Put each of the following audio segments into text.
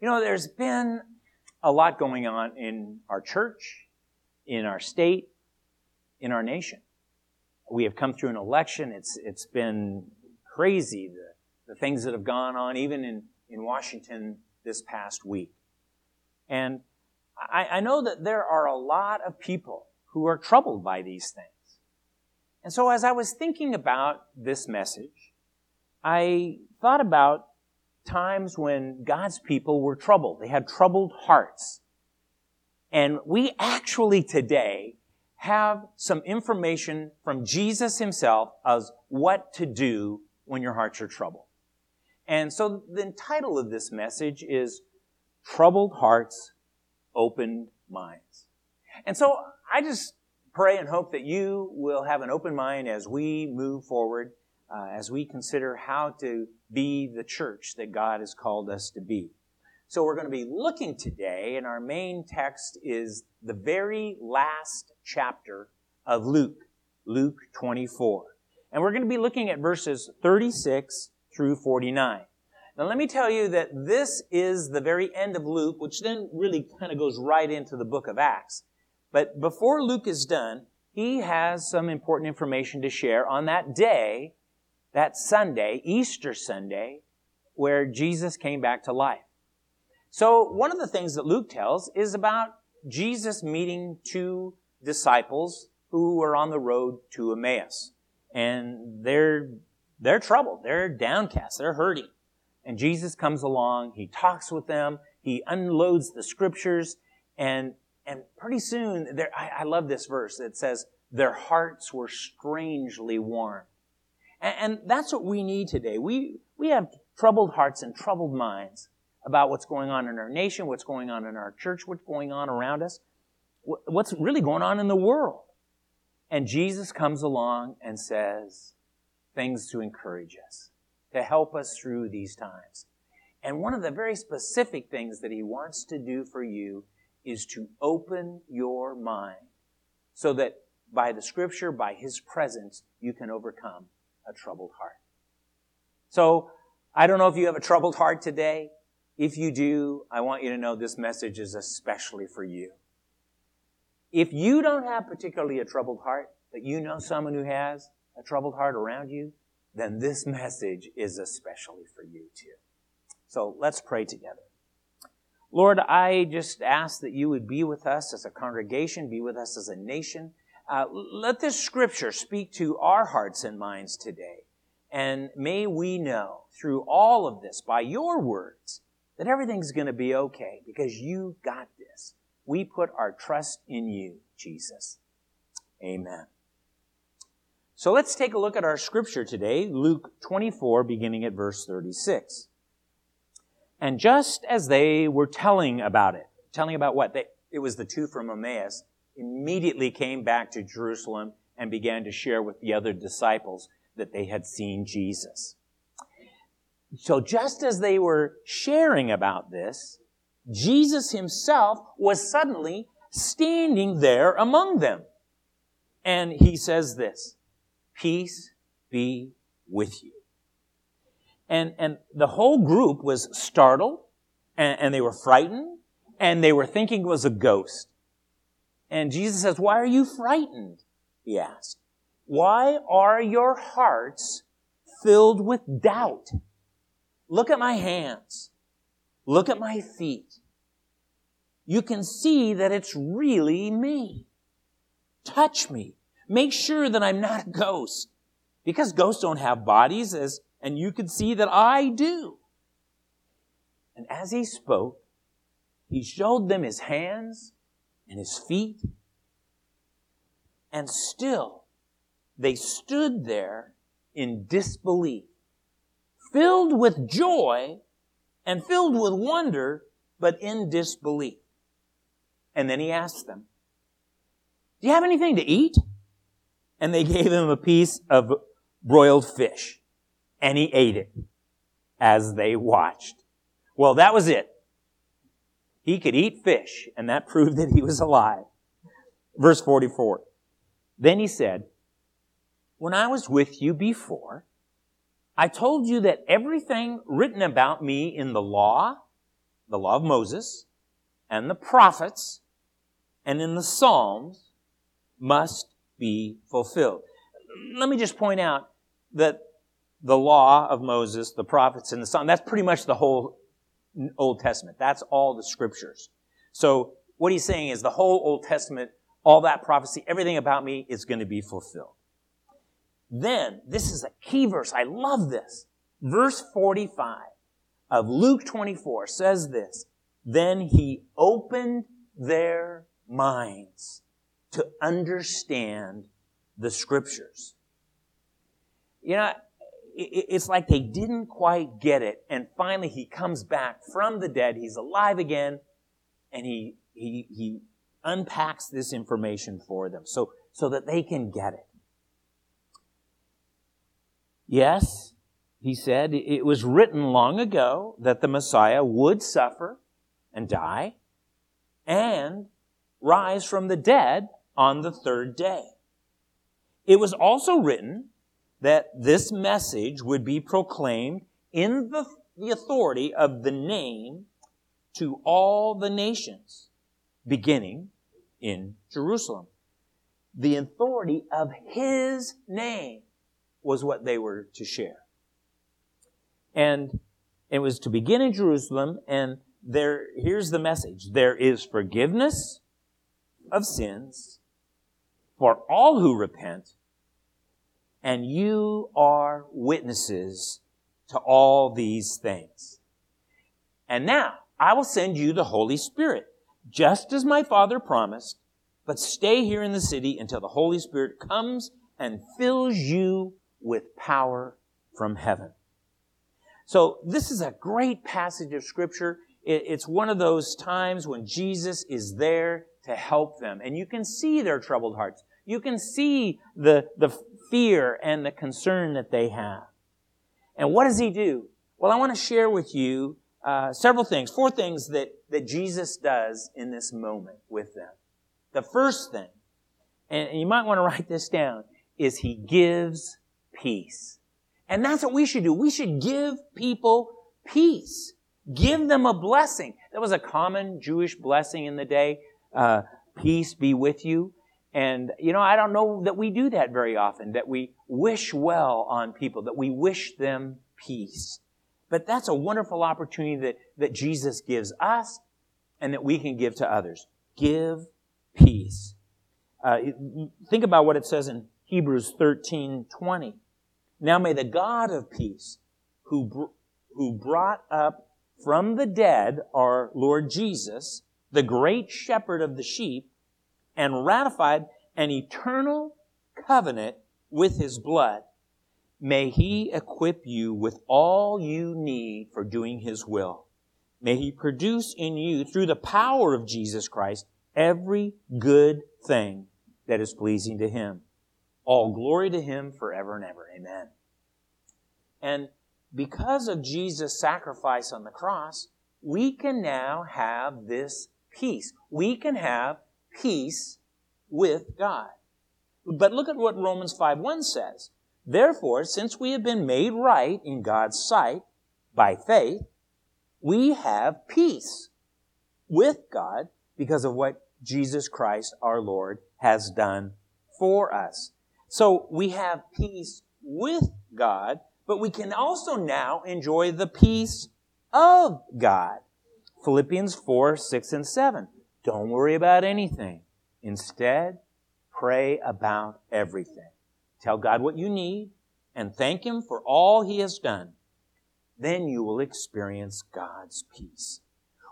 You know, there's been a lot going on in our church, in our state, in our nation. We have come through an election. It's, it's been crazy, the, the things that have gone on, even in, in Washington this past week. And I, I know that there are a lot of people who are troubled by these things. And so as I was thinking about this message, I thought about times when God's people were troubled. They had troubled hearts. And we actually today have some information from Jesus himself as what to do when your hearts are troubled. And so the title of this message is Troubled Hearts, Opened Minds. And so I just pray and hope that you will have an open mind as we move forward, uh, as we consider how to be the church that God has called us to be. So we're going to be looking today, and our main text is the very last chapter of Luke, Luke 24. And we're going to be looking at verses 36 through 49. Now let me tell you that this is the very end of Luke, which then really kind of goes right into the book of Acts. But before Luke is done, he has some important information to share on that day, that Sunday, Easter Sunday, where Jesus came back to life. So one of the things that Luke tells is about Jesus meeting two disciples who were on the road to Emmaus. And they're, they're troubled. They're downcast. They're hurting. And Jesus comes along. He talks with them. He unloads the scriptures. And, and pretty soon, I, I love this verse. It says, their hearts were strangely warm. And, and that's what we need today. We, we have troubled hearts and troubled minds about what's going on in our nation, what's going on in our church, what's going on around us, what's really going on in the world. And Jesus comes along and says things to encourage us, to help us through these times. And one of the very specific things that he wants to do for you is to open your mind so that by the scripture, by his presence, you can overcome a troubled heart. So, I don't know if you have a troubled heart today. If you do, I want you to know this message is especially for you. If you don't have particularly a troubled heart, but you know someone who has a troubled heart around you, then this message is especially for you too. So let's pray together. Lord, I just ask that you would be with us as a congregation, be with us as a nation. Uh, let this scripture speak to our hearts and minds today. And may we know through all of this, by your words, that everything's going to be okay because you got this. We put our trust in you, Jesus. Amen. So let's take a look at our scripture today, Luke 24, beginning at verse 36. And just as they were telling about it, telling about what? They, it was the two from Emmaus, immediately came back to Jerusalem and began to share with the other disciples that they had seen Jesus. So just as they were sharing about this, Jesus himself was suddenly standing there among them. And he says this, peace be with you. And, and the whole group was startled and, and they were frightened and they were thinking it was a ghost. And Jesus says, why are you frightened? He asked. Why are your hearts filled with doubt? Look at my hands. Look at my feet. You can see that it's really me. Touch me. Make sure that I'm not a ghost. Because ghosts don't have bodies, as, and you can see that I do. And as he spoke, he showed them his hands and his feet. And still, they stood there in disbelief filled with joy and filled with wonder, but in disbelief. And then he asked them, Do you have anything to eat? And they gave him a piece of broiled fish. And he ate it as they watched. Well, that was it. He could eat fish, and that proved that he was alive. Verse 44. Then he said, When I was with you before, I told you that everything written about me in the law the law of Moses and the prophets and in the Psalms must be fulfilled. Let me just point out that the law of Moses, the prophets, and the Psalms, that's pretty much the whole Old Testament. That's all the scriptures. So what he's saying is the whole Old Testament, all that prophecy, everything about me is going to be fulfilled. Then, this is a key verse. I love this. Verse 45 of Luke 24 says this. Then he opened their minds to understand the scriptures. You know, it's like they didn't quite get it. And finally he comes back from the dead. He's alive again and he, he, he unpacks this information for them so, so that they can get it. Yes, he said, it was written long ago that the Messiah would suffer and die and rise from the dead on the third day. It was also written that this message would be proclaimed in the, the authority of the name to all the nations, beginning in Jerusalem. The authority of his name was what they were to share. And it was to begin in Jerusalem, and there, here's the message. There is forgiveness of sins for all who repent, and you are witnesses to all these things. And now, I will send you the Holy Spirit, just as my Father promised, but stay here in the city until the Holy Spirit comes and fills you with power from heaven. So this is a great passage of scripture. It's one of those times when Jesus is there to help them. And you can see their troubled hearts. You can see the, the fear and the concern that they have. And what does he do? Well, I want to share with you uh, several things, four things that, that Jesus does in this moment with them. The first thing, and you might want to write this down, is he gives peace. And that's what we should do. We should give people peace. Give them a blessing. That was a common Jewish blessing in the day. Uh, peace be with you. And, you know, I don't know that we do that very often, that we wish well on people, that we wish them peace. But that's a wonderful opportunity that, that Jesus gives us and that we can give to others. Give peace. Uh, think about what it says in Hebrews 13 20. Now may the God of peace, who, who brought up from the dead our Lord Jesus, the great shepherd of the sheep, and ratified an eternal covenant with his blood, may he equip you with all you need for doing his will. May he produce in you, through the power of Jesus Christ, every good thing that is pleasing to him all glory to him forever and ever. Amen. And because of Jesus' sacrifice on the cross, we can now have this peace. We can have peace with God. But look at what Romans 5 1 says. Therefore, since we have been made right in God's sight by faith, we have peace with God because of what Jesus Christ our Lord has done for us. So we have peace with God, but we can also now enjoy the peace of God. Philippians 4, 6, and 7. Don't worry about anything. Instead, pray about everything. Tell God what you need and thank Him for all He has done. Then you will experience God's peace,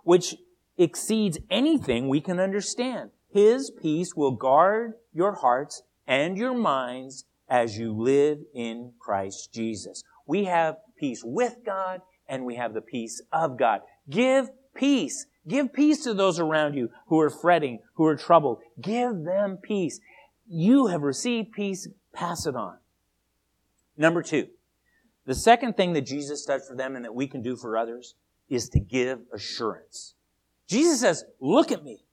which exceeds anything we can understand. His peace will guard your hearts and your minds as you live in Christ Jesus. We have peace with God and we have the peace of God. Give peace. Give peace to those around you who are fretting, who are troubled. Give them peace. You have received peace, pass it on. Number two, the second thing that Jesus does for them and that we can do for others is to give assurance. Jesus says, look at me,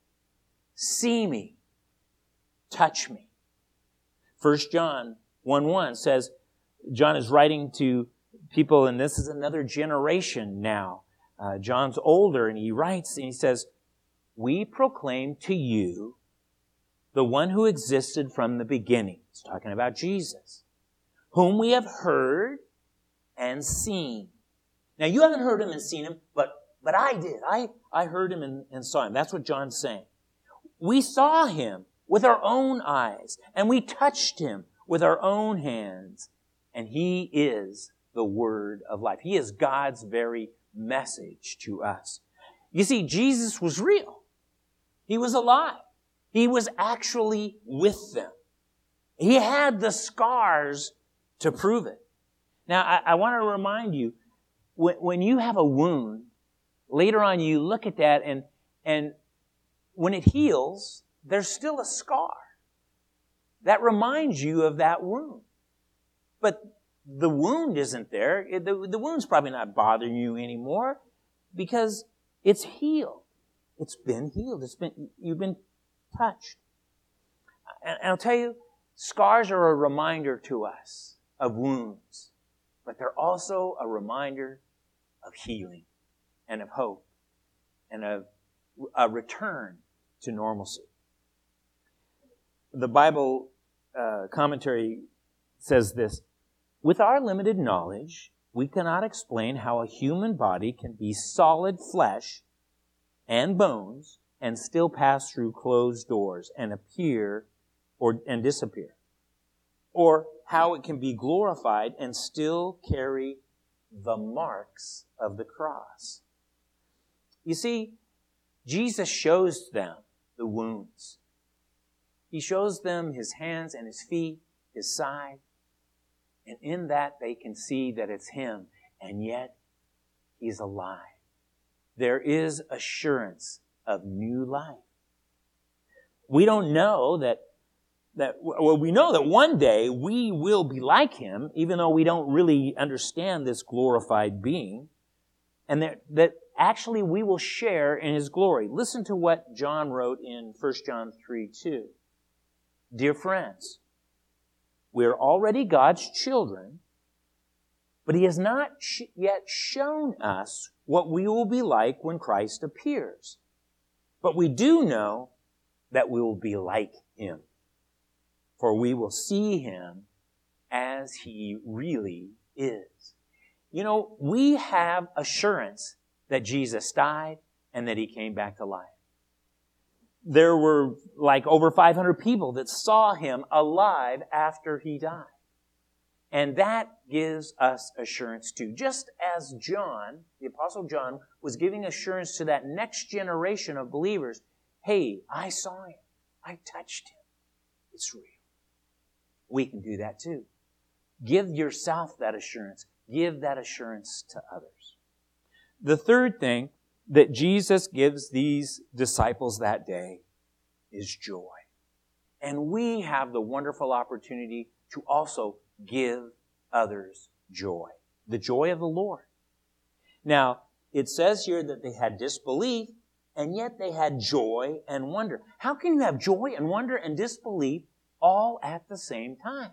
see me, touch me. 1 John 1 1 says, John is writing to people, and this is another generation now. Uh, John's older, and he writes and he says, We proclaim to you the one who existed from the beginning. He's talking about Jesus, whom we have heard and seen. Now, you haven't heard him and seen him, but, but I did. I, I heard him and, and saw him. That's what John's saying. We saw him with our own eyes, and we touched him with our own hands, and he is the word of life. He is God's very message to us. You see, Jesus was real. He was alive. He was actually with them. He had the scars to prove it. Now, I, I want to remind you, when, when you have a wound, later on you look at that and, and when it heals, there's still a scar. That reminds you of that wound. But the wound isn't there. The, the wound's probably not bothering you anymore because it's healed. It's been healed. It's been, you've been touched. And I'll tell you, scars are a reminder to us of wounds, but they're also a reminder of healing and of hope and of a return to normalcy. The Bible uh, commentary says this With our limited knowledge, we cannot explain how a human body can be solid flesh and bones and still pass through closed doors and appear or and disappear. Or how it can be glorified and still carry the marks of the cross. You see, Jesus shows them the wounds. He shows them his hands and his feet, his side. And in that they can see that it's him. And yet, he's alive. There is assurance of new life. We don't know that, that, well, we know that one day we will be like him, even though we don't really understand this glorified being, and that, that actually we will share in his glory. Listen to what John wrote in 1 John 3 2. Dear friends, we're already God's children, but he has not yet shown us what we will be like when Christ appears. But we do know that we will be like him. For we will see him as he really is. You know, we have assurance that Jesus died and that he came back to life. There were like over 500 people that saw him alive after he died. And that gives us assurance too. Just as John, the Apostle John, was giving assurance to that next generation of believers hey, I saw him, I touched him. It's real. We can do that too. Give yourself that assurance, give that assurance to others. The third thing that Jesus gives these disciples that day is joy. And we have the wonderful opportunity to also give others joy. The joy of the Lord. Now, it says here that they had disbelief, and yet they had joy and wonder. How can you have joy and wonder and disbelief all at the same time?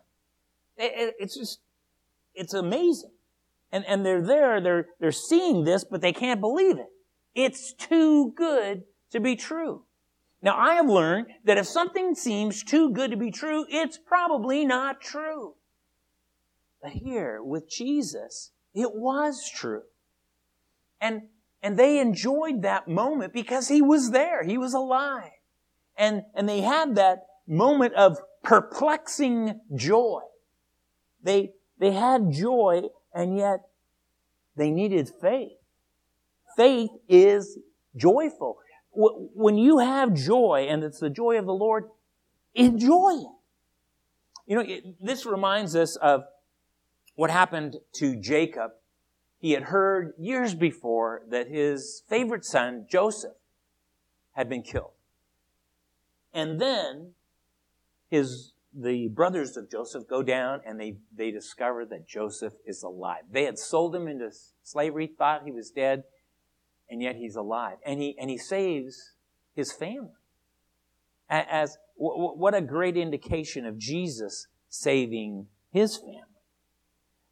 it's just, it's amazing. And, and they're there, they're, they're seeing this, but they can't believe it. It's too good to be true. Now, I have learned that if something seems too good to be true, it's probably not true. But here, with Jesus, it was true. And, and they enjoyed that moment because he was there. He was alive. And, and they had that moment of perplexing joy. They, they had joy and yet they needed faith. Faith is joyful. When you have joy and it's the joy of the Lord, enjoy it. You know, it, this reminds us of what happened to Jacob. He had heard years before that his favorite son, Joseph, had been killed. And then his the brothers of Joseph go down and they, they discover that Joseph is alive. They had sold him into slavery, thought he was dead, and yet he's alive. And he, and he saves his family. As, what a great indication of Jesus saving his family.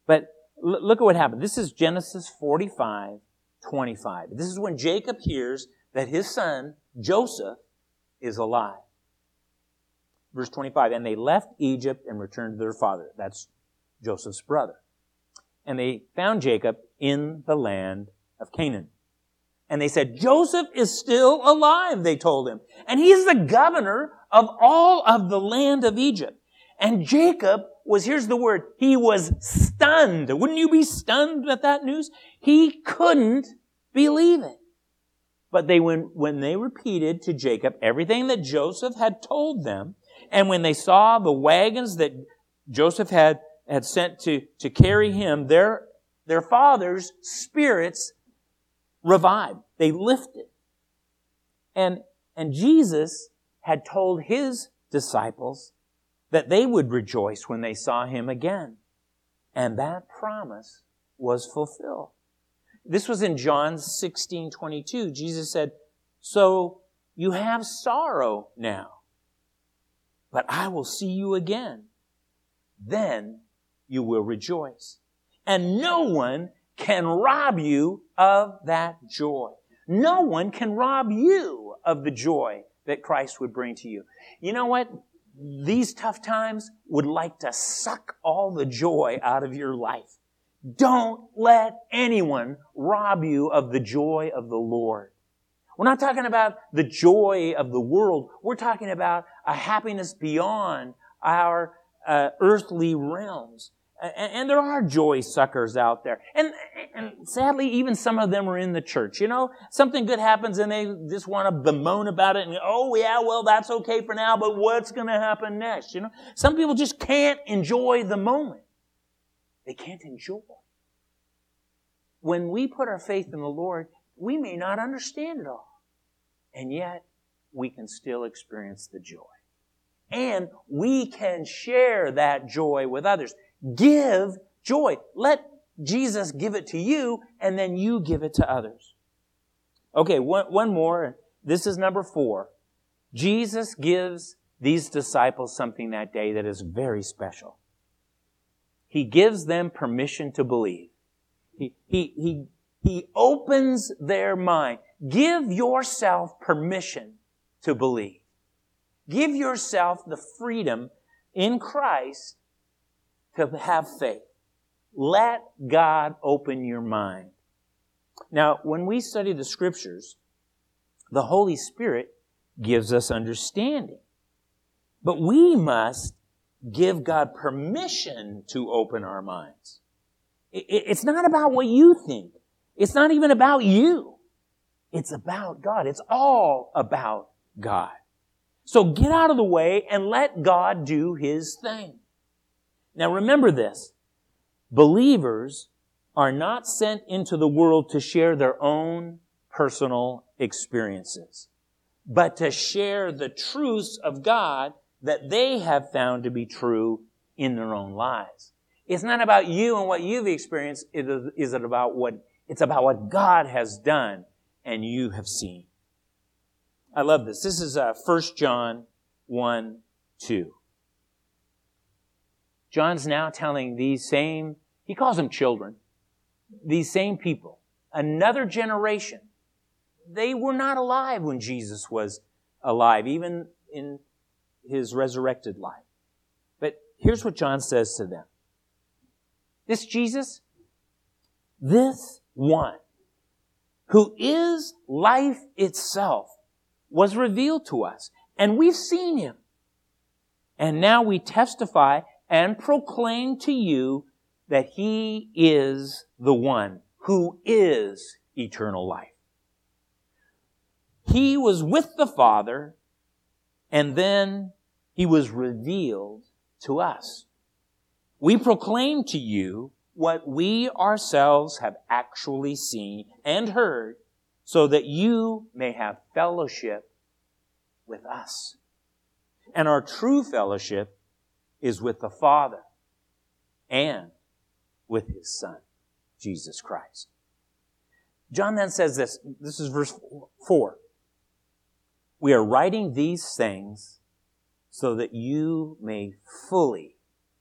But look at what happened. This is Genesis 45, 25. This is when Jacob hears that his son, Joseph, is alive. Verse 25, and they left Egypt and returned to their father. That's Joseph's brother. And they found Jacob in the land of Canaan. And they said, Joseph is still alive, they told him. And he's the governor of all of the land of Egypt. And Jacob was, here's the word, he was stunned. Wouldn't you be stunned at that news? He couldn't believe it. But they, when, when they repeated to Jacob everything that Joseph had told them, and when they saw the wagons that Joseph had, had sent to, to carry him, their, their father's spirits revived. They lifted. And, and Jesus had told his disciples that they would rejoice when they saw him again. And that promise was fulfilled. This was in John 16, 22. Jesus said, So you have sorrow now, but I will see you again. Then you will rejoice. And no one can rob you of that joy. No one can rob you of the joy that Christ would bring to you. You know what? These tough times would like to suck all the joy out of your life. Don't let anyone rob you of the joy of the Lord. We're not talking about the joy of the world. We're talking about a happiness beyond our uh, earthly realms. And, and, there are joy suckers out there. And, and sadly, even some of them are in the church. You know, something good happens and they just want to bemoan about it and, oh yeah, well, that's okay for now, but what's going to happen next? You know, some people just can't enjoy the moment. They can't enjoy. When we put our faith in the Lord, we may not understand it all. And yet, we can still experience the joy. And we can share that joy with others. Give joy. Let Jesus give it to you, and then you give it to others. Okay, one, one more. This is number four. Jesus gives these disciples something that day that is very special. He gives them permission to believe. He, he, he, he opens their mind. Give yourself permission to believe. Give yourself the freedom in Christ to have faith. Let God open your mind. Now, when we study the scriptures, the Holy Spirit gives us understanding. But we must give God permission to open our minds. It's not about what you think. It's not even about you. It's about God. It's all about God. So get out of the way and let God do His thing. Now remember this. Believers are not sent into the world to share their own personal experiences, but to share the truths of God that they have found to be true in their own lives. It's not about you and what you've experienced. It is, is it about what, it's about what God has done and you have seen. I love this. This is uh, 1 John 1, 2. John's now telling these same, he calls them children, these same people, another generation. They were not alive when Jesus was alive, even in his resurrected life. But here's what John says to them. This Jesus, this one, who is life itself, was revealed to us, and we've seen him. And now we testify and proclaim to you that he is the one who is eternal life. He was with the Father, and then he was revealed to us. We proclaim to you what we ourselves have actually seen and heard so that you may have fellowship with us. And our true fellowship is with the Father and with His Son, Jesus Christ. John then says this, this is verse 4. We are writing these things so that you may fully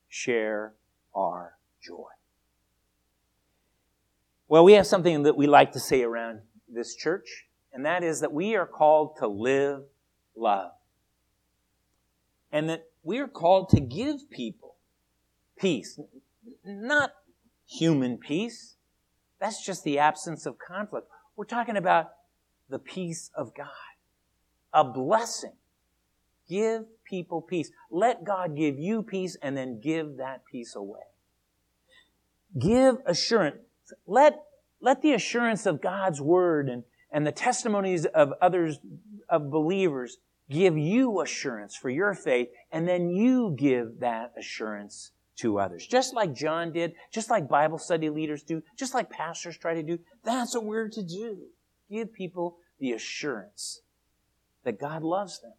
share our joy. Well, we have something that we like to say around this church, and that is that we are called to live love. And that we are called to give people peace. Not human peace. That's just the absence of conflict. We're talking about the peace of God. A blessing. Give people peace. Let God give you peace and then give that peace away. Give assurance. Let, let the assurance of God's word and, and the testimonies of others, of believers, give you assurance for your faith, and then you give that assurance to others. Just like John did, just like Bible study leaders do, just like pastors try to do. That's what we're to do. Give people the assurance that God loves them,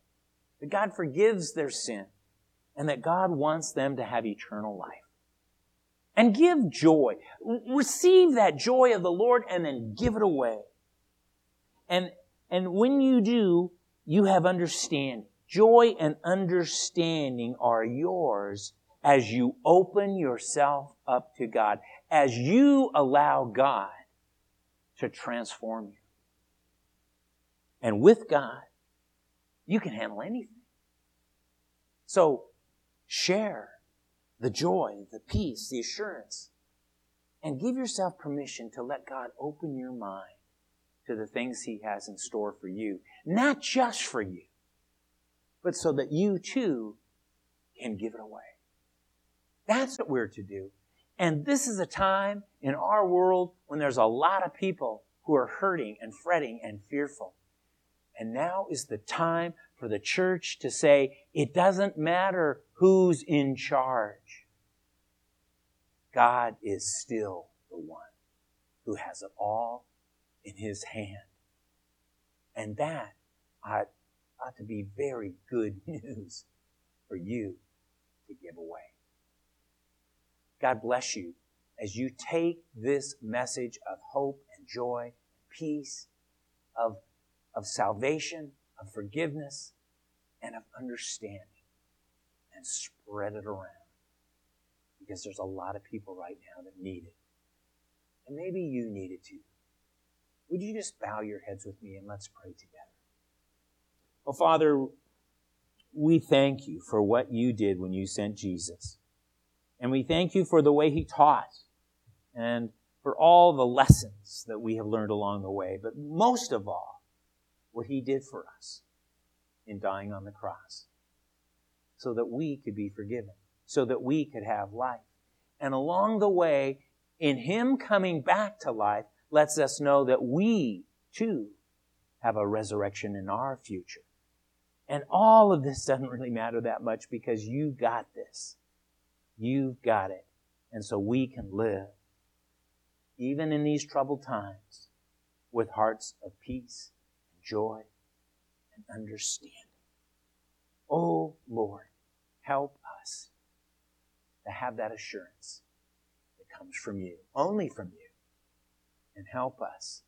that God forgives their sin, and that God wants them to have eternal life. And give joy. Receive that joy of the Lord and then give it away. And, and when you do, you have understanding. Joy and understanding are yours as you open yourself up to God, as you allow God to transform you. And with God, you can handle anything. So share the joy, the peace, the assurance, and give yourself permission to let God open your mind to the things He has in store for you. Not just for you, but so that you too can give it away. That's what we're to do. And this is a time in our world when there's a lot of people who are hurting and fretting and fearful. And now is the time for the church to say, it doesn't matter who's in charge. God is still the one who has it all in his hand. And that ought, ought to be very good news for you to give away. God bless you as you take this message of hope and joy, peace, of, of salvation, of forgiveness, and of understanding, and spread it around. Because there's a lot of people right now that need it. And maybe you need it too. Would you just bow your heads with me and let's pray together? Well, Father, we thank you for what you did when you sent Jesus. And we thank you for the way he taught and for all the lessons that we have learned along the way. But most of all, what he did for us in dying on the cross so that we could be forgiven, so that we could have life. And along the way, in him coming back to life, lets us know that we too have a resurrection in our future. And all of this doesn't really matter that much because you got this. You've got it. And so we can live, even in these troubled times, with hearts of peace and joy and understanding. Oh Lord, help us to have that assurance that comes from you, only from you. And help us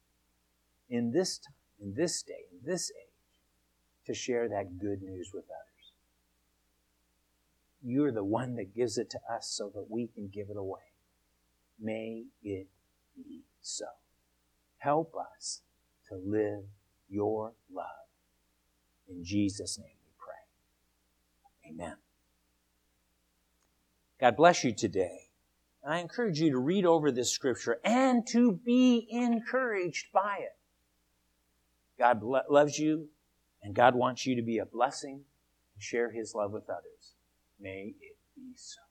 in this time, in this day, in this age, to share that good news with others. You're the one that gives it to us so that we can give it away. May it be so. Help us to live your love. In Jesus' name we pray. Amen. God bless you today. I encourage you to read over this scripture and to be encouraged by it. God loves you and God wants you to be a blessing and share his love with others. May it be so.